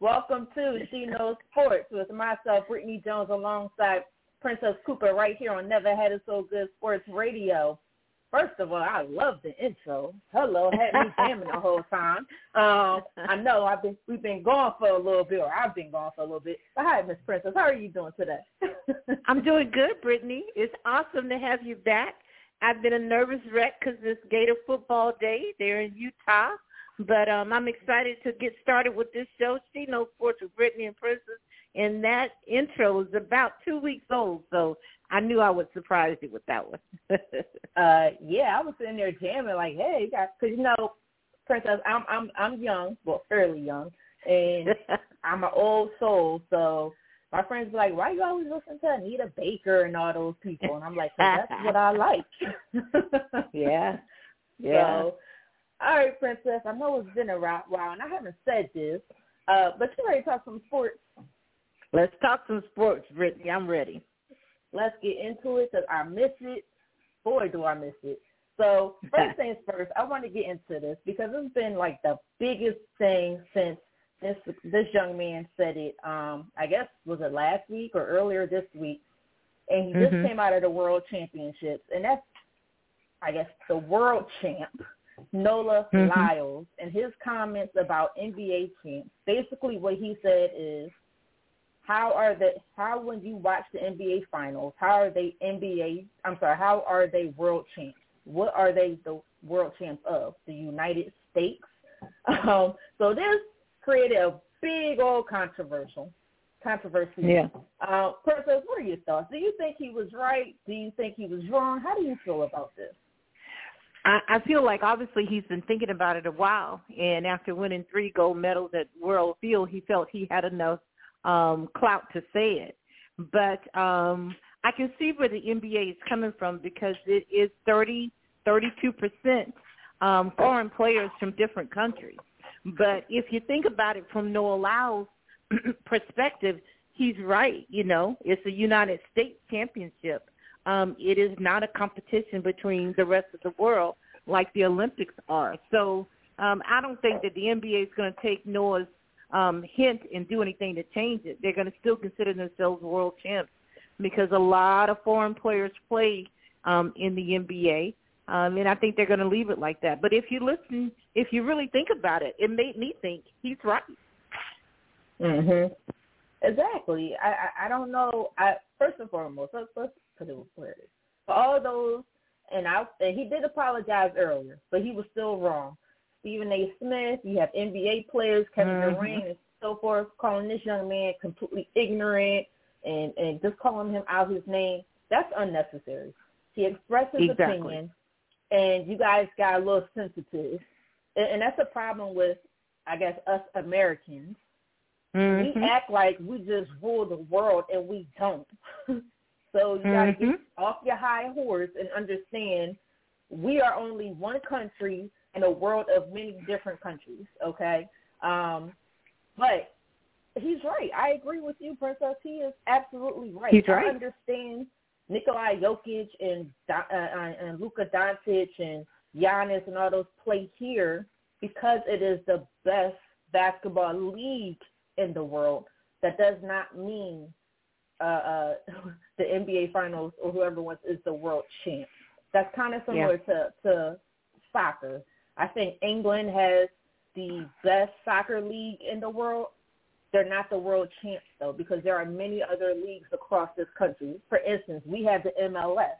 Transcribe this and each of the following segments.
Welcome to She Knows Sports with myself, Brittany Jones, alongside Princess Cooper right here on Never Had It So Good Sports Radio. First of all, I love the intro. Hello, had me jamming the whole time. Um, I know I've been we've been gone for a little bit, or I've been gone for a little bit. But hi, Miss Princess, how are you doing today? I'm doing good, Brittany. It's awesome to have you back. I've been a nervous wreck because it's Gator football day. They're in Utah. But um, I'm excited to get started with this show. She knows sports with Brittany and Princess, and that intro is about two weeks old, so I knew I would surprise you with that one. uh, yeah, I was sitting there jamming like, hey, guys, because you know, Princess, I'm I'm I'm young, well, fairly young, and I'm an old soul, so my friends be like, why you always listen to Anita Baker and all those people? And I'm like, that's what I like. yeah. Yeah. So, all right, Princess, I know it's been a while, and I haven't said this, uh, but you ready to talk some sports? Let's talk some sports, Brittany. I'm ready. Let's get into it because I miss it. Boy, do I miss it. So first things first, I want to get into this because it's been like the biggest thing since this this young man said it. Um, I guess was it last week or earlier this week, and he mm-hmm. just came out of the World Championships, and that's I guess the world champ Noah mm-hmm. Lyles and his comments about NBA champs. Basically, what he said is, how are the how when you watch the NBA finals, how are they NBA? I'm sorry, how are they world champs? What are they the world champs of? The United States. Um, so this created a big old controversial controversy. Yeah. Uh, Princess, what are your thoughts? Do you think he was right? Do you think he was wrong? How do you feel about this? I, I feel like obviously he's been thinking about it a while, and after winning three gold medals at World Field, he felt he had enough um, clout to say it. But um, I can see where the NBA is coming from because it is 30, 32 percent um, foreign players from different countries. But if you think about it from Noah Lyles' perspective, he's right. You know, it's a United States championship. Um, it is not a competition between the rest of the world like the Olympics are. So um, I don't think that the NBA is going to take Noah's um, hint and do anything to change it. They're going to still consider themselves world champs because a lot of foreign players play um, in the NBA. Um, and I think they're going to leave it like that. But if you listen, if you really think about it, it made me think he's right. Mhm. Exactly. I, I I don't know. I first and foremost, let's let's put it where. For all those, and I and he did apologize earlier, but he was still wrong. Stephen A. Smith, you have NBA players, Kevin mm-hmm. Durant, and so forth, calling this young man completely ignorant and and just calling him out his name. That's unnecessary. He expressed his exactly. opinion, and you guys got a little sensitive, and, and that's a problem with, I guess, us Americans. Mm-hmm. We act like we just rule the world, and we don't. So you got to mm-hmm. get off your high horse and understand we are only one country in a world of many different countries. Okay, um, but he's right. I agree with you, Princess. He is absolutely right. He's right. I understand Nikolai Jokic and uh, and Luka Doncic and Giannis and all those play here because it is the best basketball league in the world. That does not mean uh, uh, the NBA Finals or whoever wants is the world champ. That's kind of similar yeah. to to soccer. I think England has the best soccer league in the world. They're not the world champs though, because there are many other leagues across this country. For instance, we have the MLS.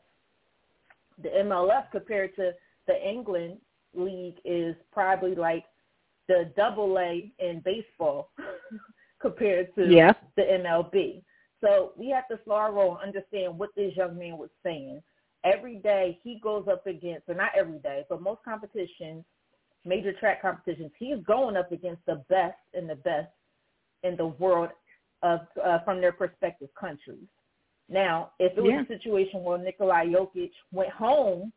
The MLS compared to the England league is probably like the double A in baseball compared to yeah. the MLB. So we have to slow our roll and understand what this young man was saying. Every day he goes up against, or not every day, but most competitions, major track competitions, he's going up against the best and the best in the world of uh, from their respective countries. Now, if it was Yeah. a situation where Nikolai Jokic went home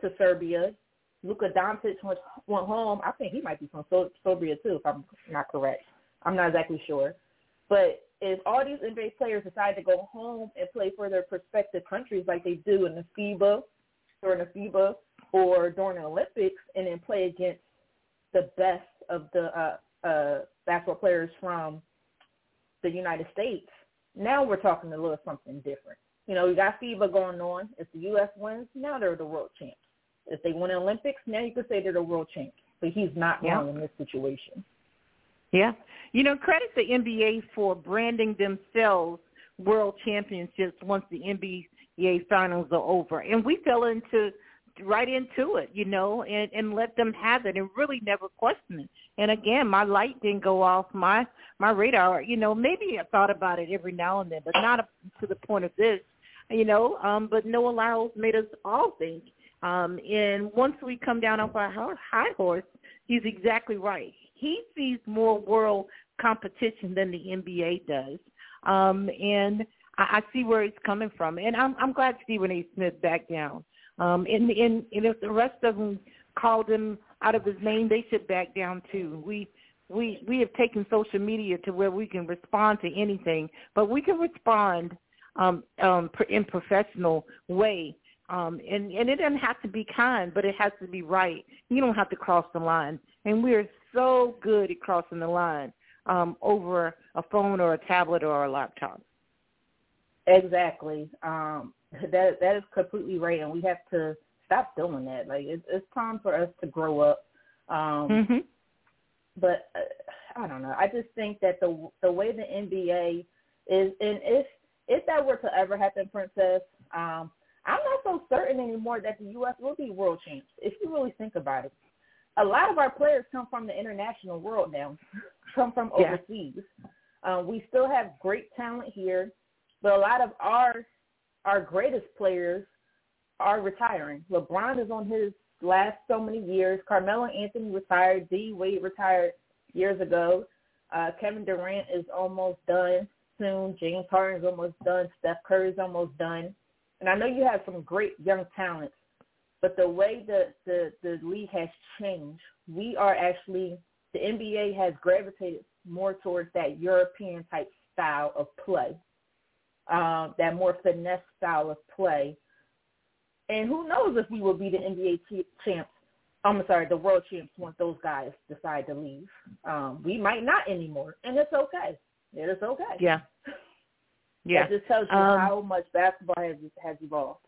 to Serbia, Luka Doncic went, went home, I think he might be from Serbia too, if I'm not correct. I'm not exactly sure. But if all these NBA players decide to go home and play for their respective countries like they do in the FIBA, during the FIBA, or during the Olympics, and then play against the best of the uh, uh, basketball players from the United States, now we're talking a little something different. You know, we got FIBA going on. If the U.S. wins, now they're the world champs. If they win the Olympics, now you could say they're the world champs. But he's not Yeah. wrong in this situation. Yeah. You know, credit the NBA for branding themselves world championships once the NBA finals are over. And we fell into right into it, you know, and, and let them have it and really never question it. And again, my light didn't go off my my radar. You know, maybe I thought about it every now and then, but not to the point of this. You know, um, but Noah Lyles made us all think. Um, and once we come down off our high horse, he's exactly right. He sees more world competition than the NBA does, um, and I, I see where he's coming from. And I'm, I'm glad Stephen A. Smith backed down. Um, and, and, and if the rest of them called him out of his name, they should back down too. We we we have taken social media to where we can respond to anything, but we can respond um, um, in professional way. Um, and, and it doesn't have to be kind, but it has to be right. You don't have to cross the line. And we're so good at crossing the line um, over a phone or a tablet or a laptop. Exactly. Um, that that is completely right, and we have to stop doing that. Like it's, it's time for us to grow up. Um, Mm-hmm. but uh, I don't know. I just think that the the way the NBA is, and if if that were to ever happen, Princess, um, I'm not so certain anymore that the U.S. will be world champs. If you really think about it, a lot of our players come from the international world now, come from Yeah. overseas. Um, we still have great talent here, but a lot of our our greatest players are retiring. LeBron is on his last so many years. Carmelo Anthony retired. D Wade retired years ago. Uh, Kevin Durant is almost done soon. James Harden is almost done. Steph Curry is almost done. And I know you have some great young talents, but the way the, the, the league has changed, we are actually, the NBA has gravitated more towards that European type style of play, um, that more finesse style of play. And who knows if we will be the NBA ch- champs I'm sorry, the world champs once those guys decide to leave. Um, we might not anymore, and it's okay. It is okay. Yeah. Yeah. That just tells you Um, how much basketball has has evolved.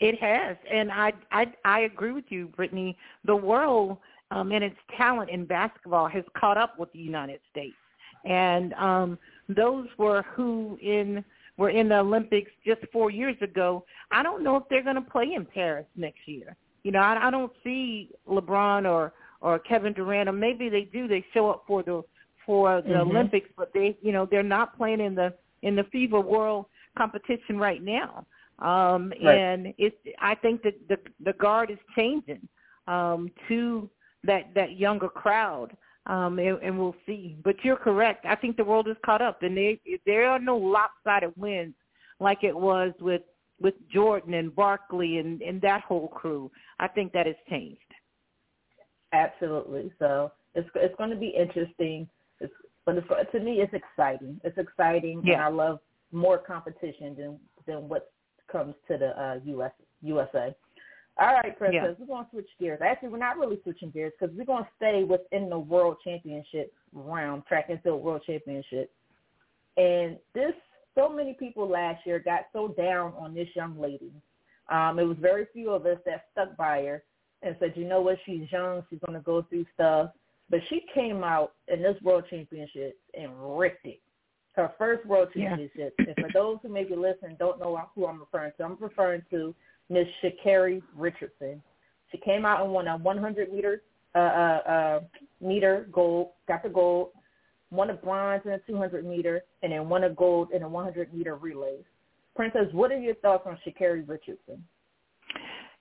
It has, and I I I agree with you, Brittany. The world um, and its talent in basketball has caught up with the United States, and um, those were who in were in the Olympics just four years ago. I don't know if they're going to play in Paris next year. You know, I, I don't see LeBron or or Kevin Durant, or maybe they do. They show up for the for the Mhm. Olympics, but they you know they're not playing in the in the FIBA World competition right now. Um, Right. And it's I think that the the guard is changing um, to that that younger crowd. Um, and, and we'll see. But you're correct. I think the world is caught up, and they, there are no lopsided wins like it was with with Jordan and Barkley and, and that whole crew. I think that has changed. Absolutely. So it's it's going to be interesting. It's, but it's, to me, it's exciting. It's exciting, and I love more competition than than what comes to the uh, US USA. All right, Princess, Yeah. we're going to switch gears. Actually, we're not really switching gears because we're going to stay within the World Championship round, track and field World Championship. And this, so many people last year got so down on this young lady. Um, it was very few of us that stuck by her and said, you know what, she's young, she's going to go through stuff. But she came out in this World Championship and ripped it. Her first World Yeah. Championship. and for those who maybe listen don't know who I'm referring to, I'm referring to Miss Sha'Carri Richardson. She came out and won a 100 meter uh, uh, uh, meter gold, got the gold, won a bronze in a 200 meter, and then won a gold in a 100 meter relays. Princess, what are your thoughts on Sha'Carri Richardson?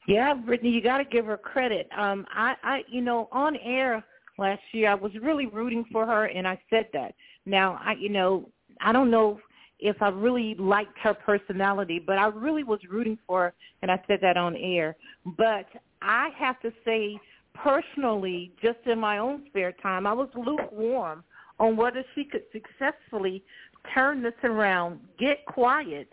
Yeah, Brittany, you got to give her credit. Um, I, I, you know, on air last year, I was really rooting for her, and I said that. Now, I, you know, I don't know if I really liked her personality, but I really was rooting for her, and I said that on air. But I have to say, personally, just in my own spare time, I was lukewarm on whether she could successfully turn this around, get quiet,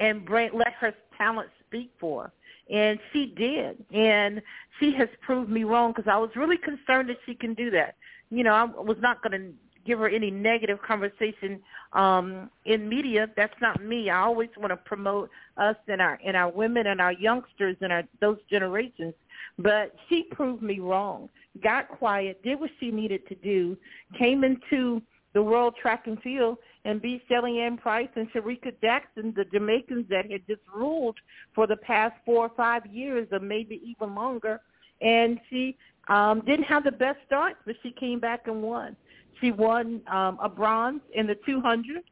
and bring, let her talent speak for her. And she did. And she has proved me wrong because I was really concerned that she can do that. You know, I was not going to give her any negative conversation um, in media. That's not me. I always want to promote us and our and our women and our youngsters and our those generations. But she proved me wrong. Got quiet, did what she needed to do, came into the world track and field and beat Shelly Ann Pryce and Shericka Jackson, the Jamaicans that had just ruled for the past four or five years or maybe even longer. And she um, didn't have the best start, but she came back and won. She won um, a bronze in the 200,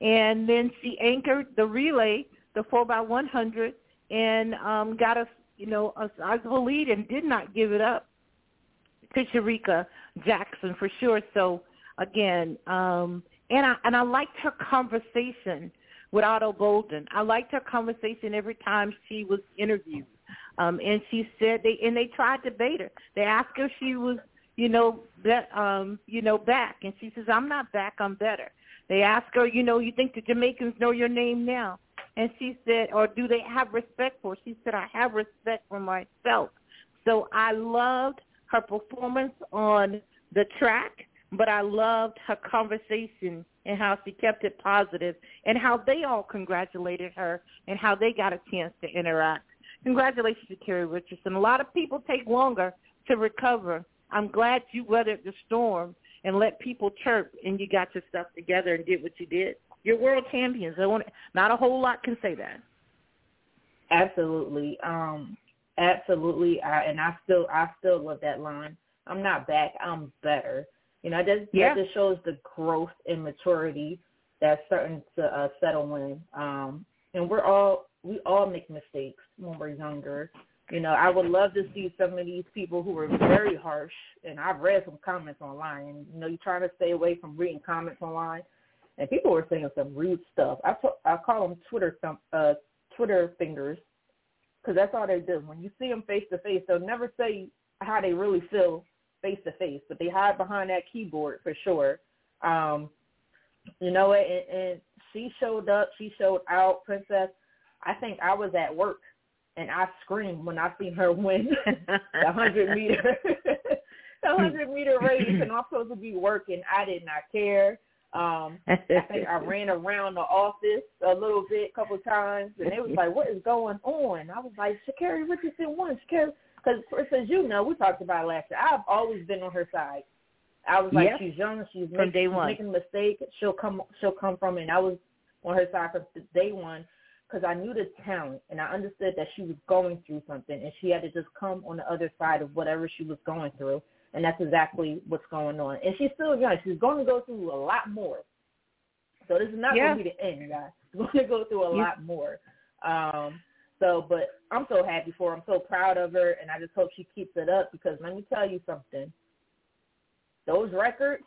and then she anchored the relay, the 4 by 100, and um, got a you know a sizable lead and did not give it up to Shericka Jackson for sure. So again, um, and I and I liked her conversation with Ato Boldon. I liked her conversation every time she was interviewed. Um, and she said they and they tried to bait her. They asked her if she was you know, that um, you know, back. And she says, I'm not back, I'm better. They ask her, you know, you think the Jamaicans know your name now? And she said, or do they have respect for? Her? She said, I have respect for myself. So I loved her performance on the track, but I loved her conversation and how she kept it positive and how they all congratulated her and how they got a chance to interact. Congratulations to Keri Richardson. A lot of people take longer to recover I'm glad you weathered the storm and let people chirp and you got your stuff together and did what you did. You're world champions. I want not a whole lot can say that. Absolutely. Um absolutely I and I still I still love that line. I'm not back, I'm better. You know, that, yeah. that just shows the growth and maturity that's starting to uh, settle in. Um and we're all we all make mistakes when we're younger. You know, I would love to see some of these people who are very harsh, and I've read some comments online. And, you know, you're trying to stay away from reading comments online, and people were saying some rude stuff. I t- I call them Twitter thump, uh, Twitter fingers, because that's all they do. When you see them face to face, they'll never say how they really feel face to face, but they hide behind that keyboard for sure. Um, you know, and, and she showed up, she showed out, Princess. I think I was at work and I screamed when I seen her win the hundred meter the hundred meter race and I'm supposed to be working. I did not care. Um I think I ran around the office a little bit, a couple of times, and they was like, "What is going on?" I was like, "Sha'Carri Richardson won." Sha'Carri, because as you know, we talked about last year. I've always been on her side. I was like, yep. "She's young. She's, from making, day she's making a mistake. She'll come. She'll come from it." And I was on her side from day one because I knew the talent and I understood that she was going through something and she had to just come on the other side of whatever she was going through. And that's exactly what's going on. And she's still young. She's going to go through a lot more. So this is not yeah. going to be the end, guys. She's going to go through a yeah. lot more. Um, so, but I'm so happy for her. I'm so proud of her, and I just hope she keeps it up because let me tell you something. Those records,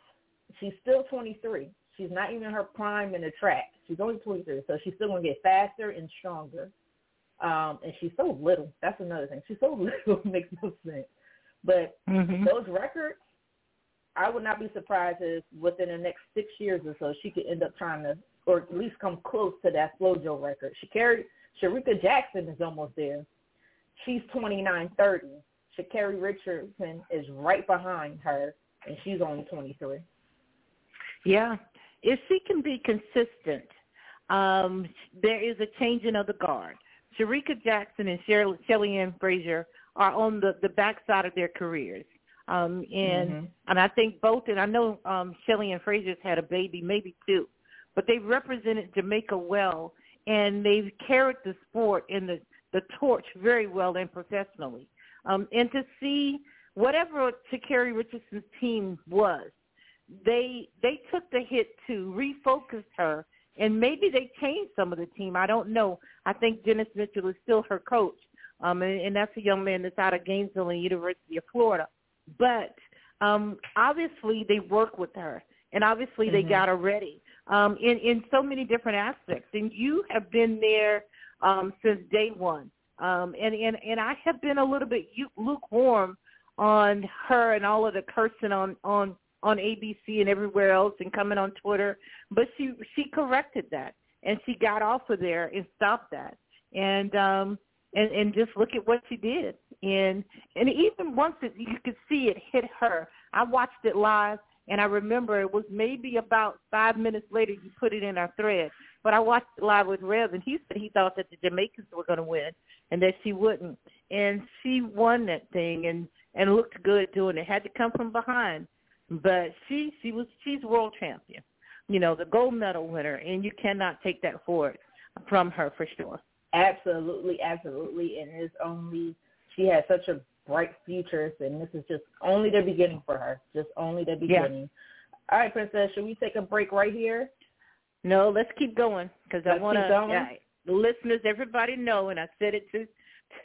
she's still 23. She's not even her prime in the track. She's only 23, so she's still going to get faster and stronger. Um, and she's so little. That's another thing. She's so little. makes no sense. But mm-hmm. those records, I would not be surprised if within the next six years or so she could end up trying to, or at least come close to that FloJo record. She carried Shericka Jackson is almost there. She's 29, 30. Sha'Carri Richardson is right behind her, and she's only 23. Yeah, if she can be consistent, um, there is a changing of the guard. Shericka Jackson and Shelly Ann Fraser are on the, the backside of their careers. Um, and mm-hmm. and I think both, and I know um, Shelly Ann Fraser's had a baby, maybe two, but they've represented Jamaica well, and they've carried the sport and the, the torch very well and professionally. Um, and to see whatever Sha'Carri Richardson's team was, they they took the hit to refocus her and maybe they changed some of the team. I don't know. I think Dennis Mitchell is still her coach, um, and, and that's a young man that's out of Gainesville and University of Florida. But um, obviously they work with her, and obviously mm-hmm. they got her ready. um, in in so many different aspects. And you have been there um, since day one. Um, and and and I have been a little bit lukewarm on her and all of the cursing on on on ABC and everywhere else and coming on Twitter, but she she corrected that and she got off of there and stopped that. And um and and just look at what she did. And and even once it, you could see it hit her. I watched it live and I remember it was maybe about five minutes later you put it in our thread. But I watched it live with Rev and he said he thought that the Jamaicans were going to win and that she wouldn't. And she won that thing and and looked good doing it. Had to come from behind but she she was she's world champion, you know, the gold medal winner, and you cannot take that forward from her for sure. Absolutely, absolutely, and it's only she has such a bright future, and this is just only the beginning for her. Just only the beginning. Yeah. All right, Princess, should we take a break right here? No, let's keep going because I want to. Yeah, the listeners, everybody know, and I said it to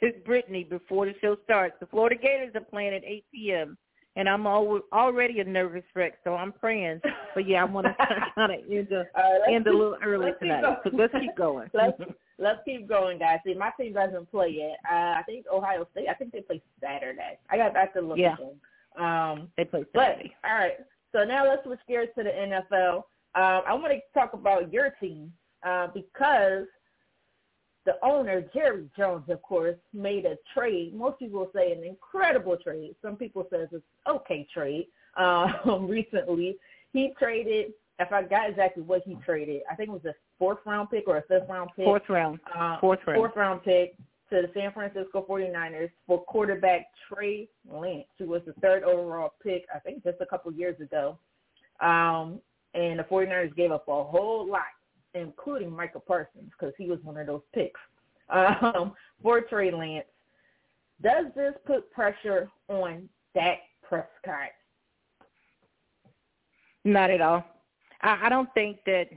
to Brittany before the show starts. The Florida Gators are playing at 8 p.m and I'm al- already a nervous wreck, so I'm praying. But yeah, I want to kind of end, a, right, end a little early let's tonight. So let's keep going. let's let's keep going, guys. See, my team doesn't play yet. Uh, I think Ohio State. I think they play Saturday. I got back to look yeah. at them. Um, they play Saturday. But, all right. So now let's switch gears to the NFL. Um, I want to talk about your team uh, because the owner, Jerry Jones, of course, made a trade. Most people say an incredible trade. Some people says it's okay trade. Um, recently, he traded. If I got exactly what he traded, I think it was a fourth round pick or a fifth round pick. Fourth round. Uh, fourth round. Fourth round pick to the San Francisco 49ers for quarterback Trey Lance, who was the third overall pick, I think just a couple years ago. Um, and the 49ers gave up a whole lot including Micah Parsons because he was one of those picks um, for Trey Lance. Does this put pressure on Dak Prescott? Not at all. I, I don't think that.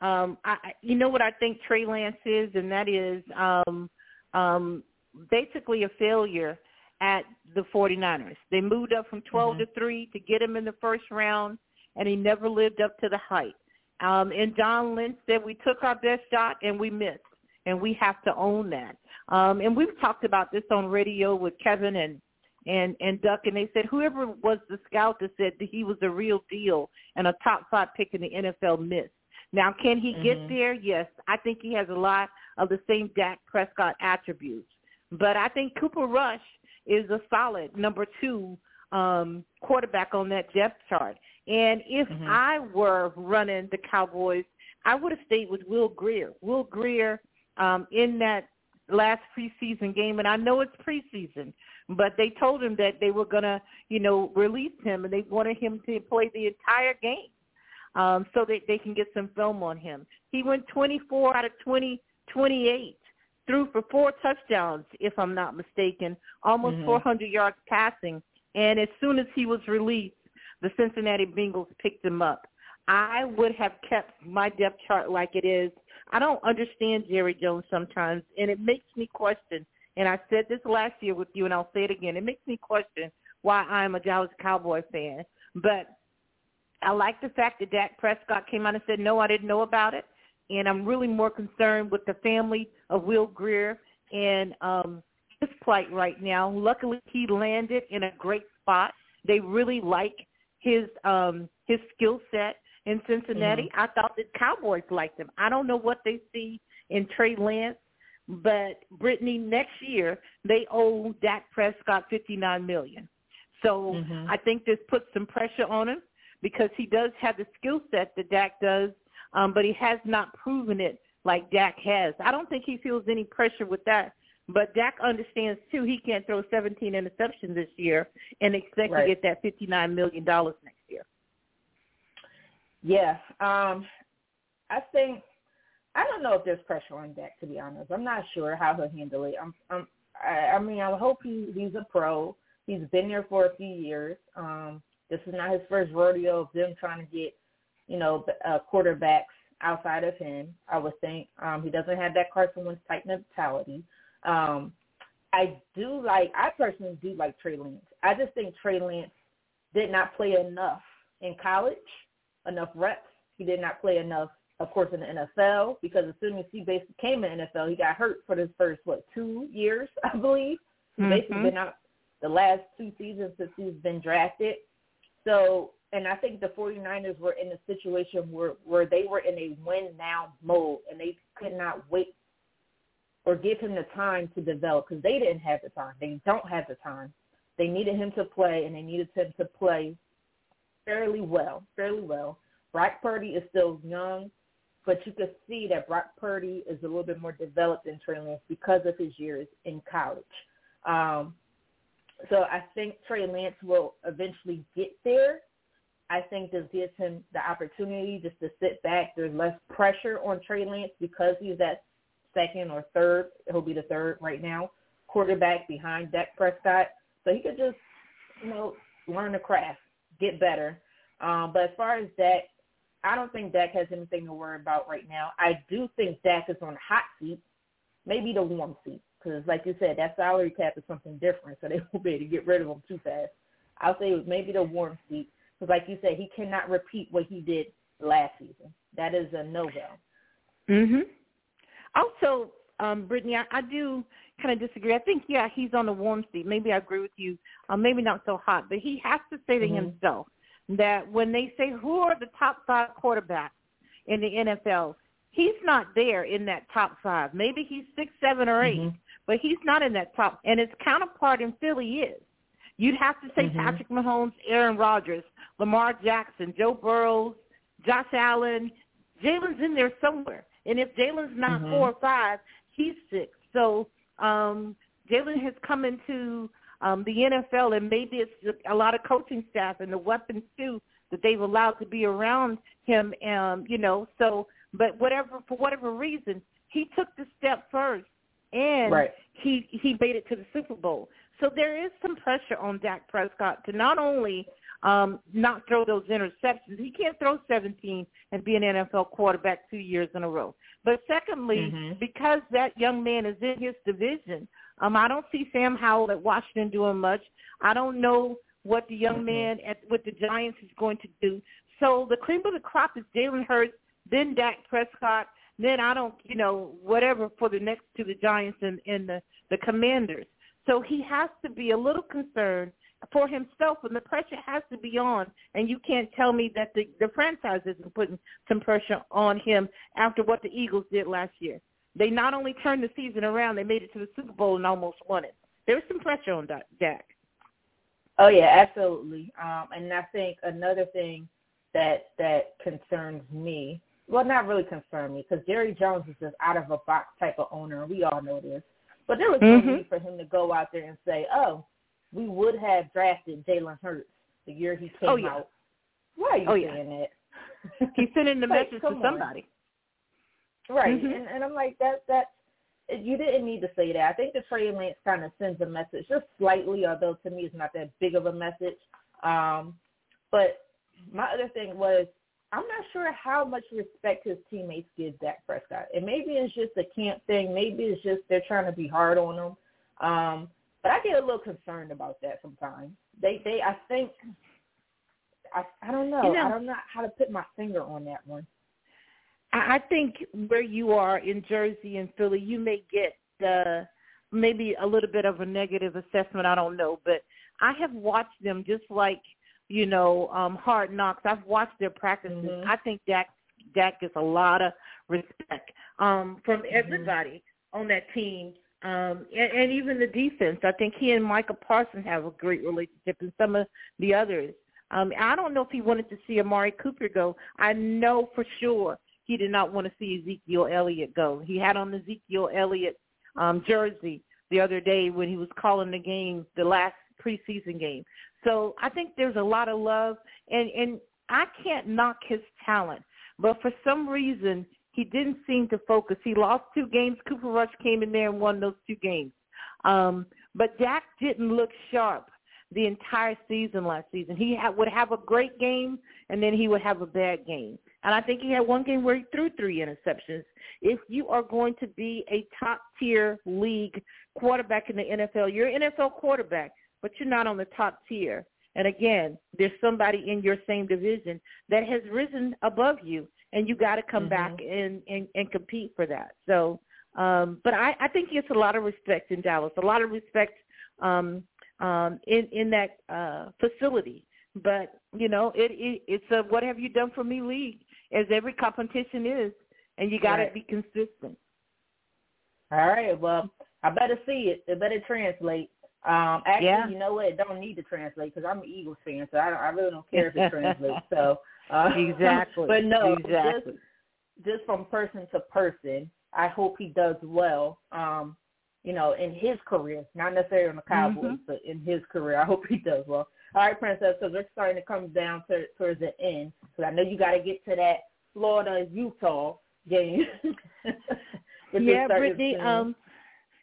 Um, I, you know what I think Trey Lance is, and that is um, um, basically a failure at the 49ers. They moved up from 12 mm-hmm. to 3 to get him in the first round, and he never lived up to the hype. Um, and John Lynch said we took our best shot and we missed, and we have to own that. Um, and we've talked about this on radio with Kevin and and and Duck, and they said whoever was the scout that said that he was a real deal and a top five pick in the NFL missed. Now, can he mm-hmm. get there? Yes, I think he has a lot of the same Dak Prescott attributes, but I think Cooper Rush is a solid number two um, quarterback on that depth chart. And if mm-hmm. I were running the Cowboys, I would have stayed with Will Grier. Will Grier um, in that last preseason game, and I know it's preseason, but they told him that they were going to, you know, release him, and they wanted him to play the entire game um, so that they can get some film on him. He went 24 out of 20, 28, threw for four touchdowns, if I'm not mistaken, almost mm-hmm. 400 yards passing. And as soon as he was released, the Cincinnati Bengals picked him up. I would have kept my depth chart like it is. I don't understand Jerry Jones sometimes, and it makes me question. And I said this last year with you, and I'll say it again. It makes me question why I'm a Dallas Cowboy fan. But I like the fact that Dak Prescott came out and said, no, I didn't know about it. And I'm really more concerned with the family of Will Grier and um, his plight right now. Luckily, he landed in a great spot. They really like his um his skill set in Cincinnati. Mm-hmm. I thought the Cowboys liked him. I don't know what they see in Trey Lance, but Brittany next year they owe Dak Prescott fifty nine million. So mm-hmm. I think this puts some pressure on him because he does have the skill set that Dak does, um, but he has not proven it like Dak has. I don't think he feels any pressure with that but Dak understands too he can't throw 17 interceptions this year and expect right. to get that 59 million dollars next year. Yeah, um, I think I don't know if there's pressure on Dak to be honest. I'm not sure how he'll handle it. I'm, I'm I, I mean, I hope he he's a pro. He's been there for a few years. Um, this is not his first rodeo of them trying to get, you know, uh, quarterbacks outside of him. I would think um, he doesn't have that Carson Wentz type mentality. Um, I do like, I personally do like Trey Lance. I just think Trey Lance did not play enough in college, enough reps. He did not play enough, of course, in the NFL because as soon as he basically came in the NFL, he got hurt for the first what two years, I believe. Mm-hmm. Basically, been out the last two seasons since he's been drafted. So, and I think the 49ers were in a situation where where they were in a win now mode, and they could not wait or give him the time to develop because they didn't have the time. They don't have the time. They needed him to play, and they needed him to play fairly well, fairly well. Brock Purdy is still young, but you could see that Brock Purdy is a little bit more developed in Trey Lance because of his years in college. Um, so I think Trey Lance will eventually get there. I think this gives him the opportunity just to sit back. There's less pressure on Trey Lance because he's at second or third. He'll be the third right now, quarterback behind Dak Prescott. So he could just, you know, learn the craft, get better. Um, but as far as Dak, I don't think Dak has anything to worry about right now. I do think Dak is on the hot seat, maybe the warm seat, because like you said, that salary cap is something different, so they won't be able to get rid of him too fast. I'll say it was maybe the warm seat, because like you said, he cannot repeat what he did last season. That is a no-go. Mhm. Also, um, Brittany, I, I do kind of disagree. I think, yeah, he's on the warm seat. Maybe I agree with you. Um, maybe not so hot, but he has to say to mm-hmm. himself that when they say who are the top five quarterbacks in the NFL, he's not there in that top five. Maybe he's six, seven, or 8 mm-hmm. but he's not in that top. And his counterpart in Philly is. You'd have to say mm-hmm. Patrick Mahomes, Aaron Rodgers, Lamar Jackson, Joe Burrow, Josh Allen. Jalen's in there somewhere. And if Jalen's not mm-hmm. four or five, he's six. So um, Jalen has come into um, the NFL, and maybe it's a lot of coaching staff and the weapons too that they've allowed to be around him. Um, you know, so but whatever for whatever reason, he took the step first, and right. he he made it to the Super Bowl. So there is some pressure on Dak Prescott to not only um, not throw those interceptions. He can't throw 17 and be an NFL quarterback two years in a row. But secondly, mm-hmm. because that young man is in his division, um, I don't see Sam Howell at Washington doing much. I don't know what the young mm-hmm. man at with the Giants is going to do. So the cream of the crop is Jalen Hurts, then Dak Prescott, then I don't, you know, whatever for the next to the Giants and, and the the Commanders. So he has to be a little concerned for himself, and the pressure has to be on. And you can't tell me that the the franchise isn't putting some pressure on him after what the Eagles did last year. They not only turned the season around, they made it to the Super Bowl and almost won it. There was some pressure on Dak. Oh yeah, absolutely. Um, and I think another thing that that concerns me, well, not really concern me, because Jerry Jones is just out of a box type of owner, and we all know this. But there was mm-hmm. no need for him to go out there and say, "Oh, we would have drafted Jalen Hurts the year he came oh, yeah. out. Why are you oh, saying yeah. that? He's sending the like, message to somebody. On. Right, mm-hmm. and, and I'm like that. That you didn't need to say that. I think the Trey Lance kind of sends a message, just slightly, although to me it's not that big of a message. Um, but my other thing was I'm not sure how much respect his teammates give Dak Prescott. And maybe it's just a camp thing. Maybe it's just they're trying to be hard on him. Um, but I get a little concerned about that sometimes. They they I think I I don't know. You know I don't know how to put my finger on that one. I think where you are in Jersey and Philly, you may get uh, maybe a little bit of a negative assessment. I don't know, but I have watched them just like you know um, Hard Knocks. I've watched their practices. Mm-hmm. I think Dak Dak gets a lot of respect um, from mm-hmm. everybody on that team um, and, and even the defense. I think he and Michael Parsons have a great relationship, and some of the others. Um, I don't know if he wanted to see Amari Cooper go. I know for sure he did not want to see Ezekiel Elliott go. He had on Ezekiel Elliott um, jersey the other day when he was calling the game, the last preseason game. So I think there's a lot of love, and and I can't knock his talent, but for some reason he didn't seem to focus. He lost two games. Cooper Rush came in there and won those two games. Um, but Dak didn't look sharp the entire season last season. He ha- would have a great game, and then he would have a bad game. And I think he had one game where he threw three interceptions. If you are going to be a top-tier league quarterback in the NFL, you're an NFL quarterback, but you're not on the top tier. And again, there's somebody in your same division that has risen above you, and you got to come mm-hmm. back and, and and compete for that. So, um, but I, I think it's a lot of respect in Dallas, a lot of respect um, um, in in that uh, facility. But you know, it, it it's a what have you done for me league, as every competition is, and you got to right. be consistent. All right. Well, I better see it. It better translate. Um, actually, yeah. you know what? It don't need to translate because I'm an Eagles fan, so I don't. I really don't care if it translates. So uh, exactly. but no, exactly. just just from person to person, I hope he does well. Um, you know, in his career, not necessarily on the Cowboys, mm-hmm. but in his career, I hope he does well. All right, Princess, because we're starting to come down to, towards the end, because I know you got to get to that Florida Utah game. yeah, Brittany. Um,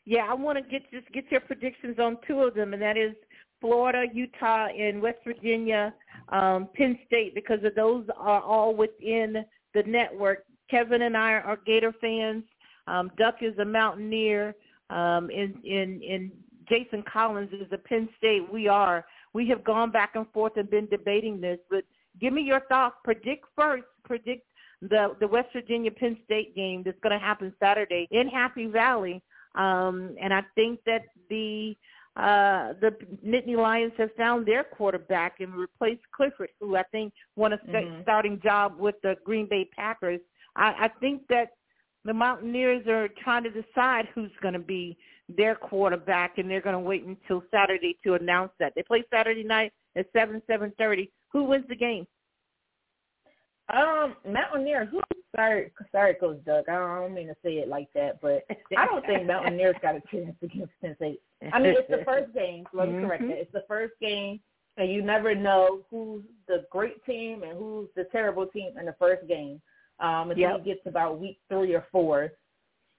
yeah, I want to get just get your predictions on two of them, and that is Florida, Utah, and West Virginia, um, Penn State, because of those are all within the network. Kevin and I are Gator fans. Um, Duck is a Mountaineer. Um, in in in Jason Collins is a Penn State. We are. We have gone back and forth and been debating this, but give me your thoughts. Predict first. Predict the the West Virginia Penn State game that's going to happen Saturday in Happy Valley. Um, and I think that the uh, the Nittany Lions have found their quarterback and replaced Clifford, who I think won a mm-hmm. starting job with the Green Bay Packers. I, I think that the Mountaineers are trying to decide who's going to be their quarterback, and they're going to wait until Saturday to announce that. They play Saturday night at seven seven thirty. Who wins the game? Um, Mountaineers. Who? Sorry, sorry, Coach Doug. I don't, I don't mean to say it like that, but I don't think Mountaineers got a chance against Penn State. I mean, it's the first game. Let me mm-hmm. correct that. It's the first game, and you never know who's the great team and who's the terrible team in the first game. Um, until yep. it gets about week three or four.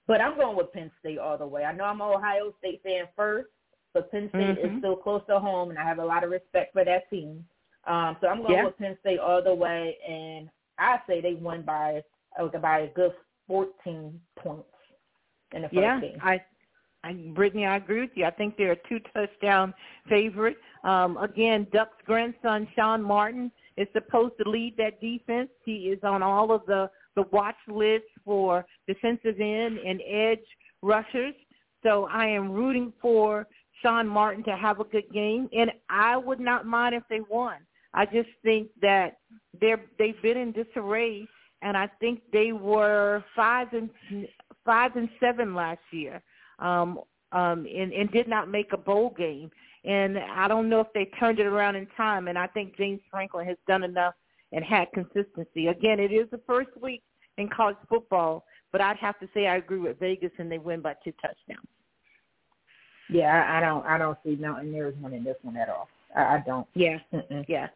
But I'm going with Penn State all the way. I know I'm an Ohio State fan first, but Penn State mm-hmm. is still close to home, and I have a lot of respect for that team. Um, so I'm going yeah. with Penn State all the way, and I say they won by uh, by a good 14 points in the first yeah, game. I, I, Brittany, I agree with you. I think they're a two touchdown favorite. Um, again, Duck's grandson Sean Martin is supposed to lead that defense. He is on all of the the watch list for defensive end and edge rushers. So I am rooting for Sean Martin to have a good game, and I would not mind if they won. I just think that they're they've been in disarray, and I think they were five and five and seven last year, um, um, and, and did not make a bowl game. And I don't know if they turned it around in time. And I think James Franklin has done enough and had consistency. Again, it is the first week in college football, but I'd have to say I agree with Vegas, and they win by two touchdowns. Yeah, I, I don't. I don't see Mountaineers winning this one at all. I, I don't. Yeah, Mm-mm. yeah.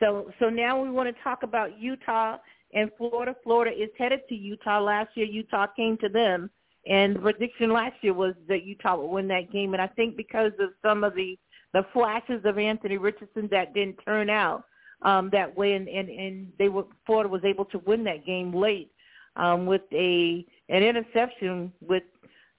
So so now we want to talk about Utah and Florida. Florida is headed to Utah. Last year Utah came to them, and the prediction last year was that Utah would win that game. And I think because of some of the the flashes of Anthony Richardson that didn't turn out um, that way, and, and and they were Florida was able to win that game late um, with a an interception with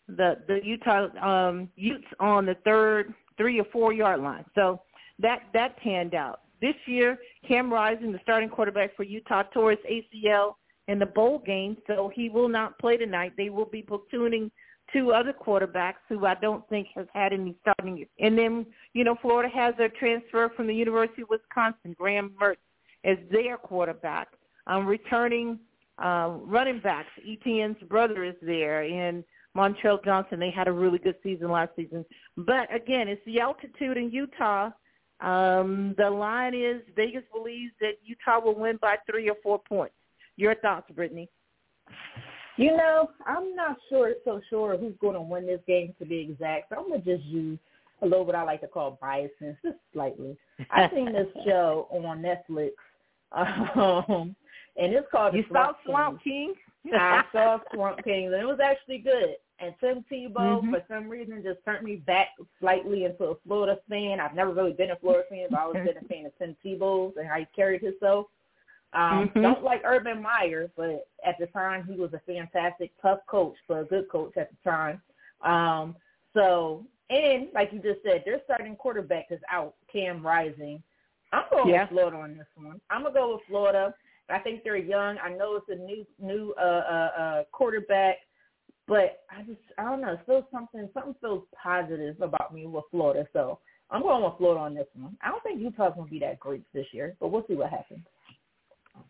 the the Utah um, Utes on the third three or four yard line. So that that panned out. This year, Cam Rising, the starting quarterback for Utah, tore his ACL in the bowl game, so he will not play tonight. They will be platooning two other quarterbacks who I don't think has had any starting. And then, you know, Florida has their transfer from the University of Wisconsin, Graham Mertz, as their quarterback. Um, returning um, running backs, Etienne's brother is there, and Montrell Johnson. They had a really good season last season. But again, it's the altitude in Utah um, the line is Vegas believes that Utah will win by three or four points. Your thoughts, Brittany? You know, I'm not sure so sure who's going to win this game to be exact. So I'm gonna just use a little bit I like to call biases, just slightly. I've seen this show on Netflix, um, and it's called. You saw Swamp King? King? I saw Swamp King, and it was actually good. And Tim Tebow, mm-hmm. for some reason, just turned me back slightly into a Florida fan. I've never really been a Florida fan, but I always been a fan of Tim Tebow's and how he carried himself. Um, mm-hmm. Don't like Urban Meyer, but at the time he was a fantastic, tough coach, but a good coach at the time. Um, so, and like you just said, their starting quarterback is out, Cam Rising. I'm going yeah. with Florida on this one. I'm gonna go with Florida. I think they're young. I know it's a new new uh, uh, uh, quarterback, but I just I don't know. It feels something something feels positive about me with Florida. So I'm going with Florida on this one. I don't think Utah's gonna be that great this year, but we'll see what happens.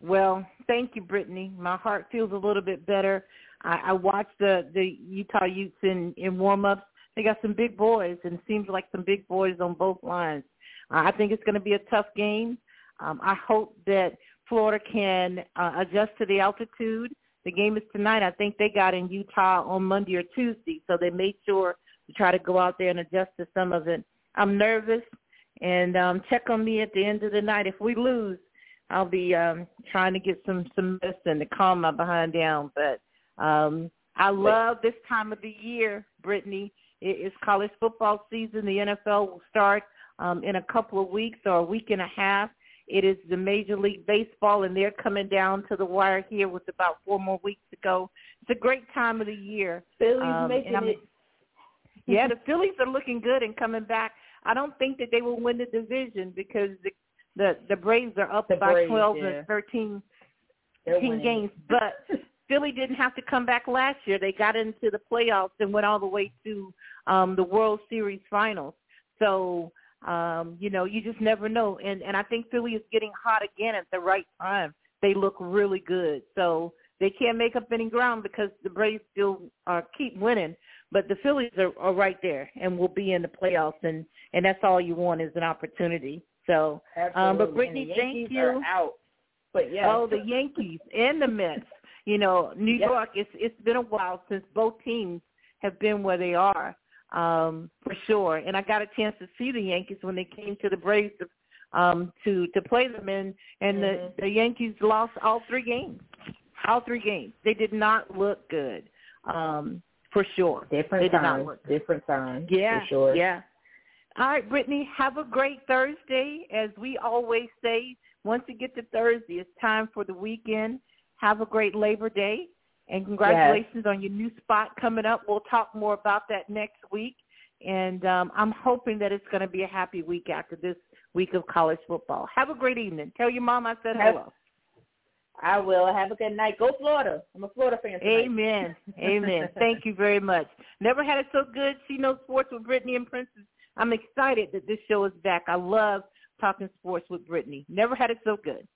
Well, thank you, Britne. My heart feels a little bit better. I, I watched the the Utah Utes in in warm ups. They got some big boys, and it seems like some big boys on both lines. Uh, I think it's going to be a tough game. Um, I hope that Florida can uh, adjust to the altitude. The game is tonight. I think they got in Utah on Monday or Tuesday, so they made sure to try to go out there and adjust to some of it. I'm nervous, and um, check on me at the end of the night. If we lose, I'll be um, trying to get some some medicine to calm my behind down. But um, I love this time of the year, Britne. It is college football season. The NFL will start um, in a couple of weeks or a week and a half. It is the Major League Baseball, and they're coming down to the wire here with about four more weeks to go. It's a great time of the year. Phillies um, making it. Yeah, the Phillies are looking good and coming back. I don't think that they will win the division because the the, the Braves are up the by Braves, 12 yeah. and 13 13 games. But Philly didn't have to come back last year. They got into the playoffs and went all the way to um the World Series finals. So um, you know, you just never know. And and I think Philly is getting hot again at the right time. They look really good. So they can't make up any ground because the Braves still uh, keep winning. But the Phillies are, are right there and will be in the playoffs, and and that's all you want is an opportunity. So, um, but Britne, thank you. Are out. But yeah. Oh, the Yankees and the Mets. You know, New Yep. York. It's it's been a while since both teams have been where they are um, for sure. And I got a chance to see the Yankees when they came to the Braves to um, to to play them, and and Mhm. the the Yankees lost all three games. All three games. They did not look good, um, for sure. different times. Different times. Yeah, For sure. yeah. All right, Britne, have a great Thursday. As we always say, once you get to Thursday, it's time for the weekend. Have a great Labor Day. And congratulations on your new spot coming up. We'll talk more about that next week. And um, I'm hoping that it's going to be a happy week after this week of college football. Have a great evening. Tell your mom I said hello. I will. Have a good night. Go Florida. I'm a Florida fan tonight. Amen. Amen. Thank you very much. Never had it so good. She knows sports with Britne and Princess. I'm excited that this show is back. I love talking sports with Britne. Never had it so good.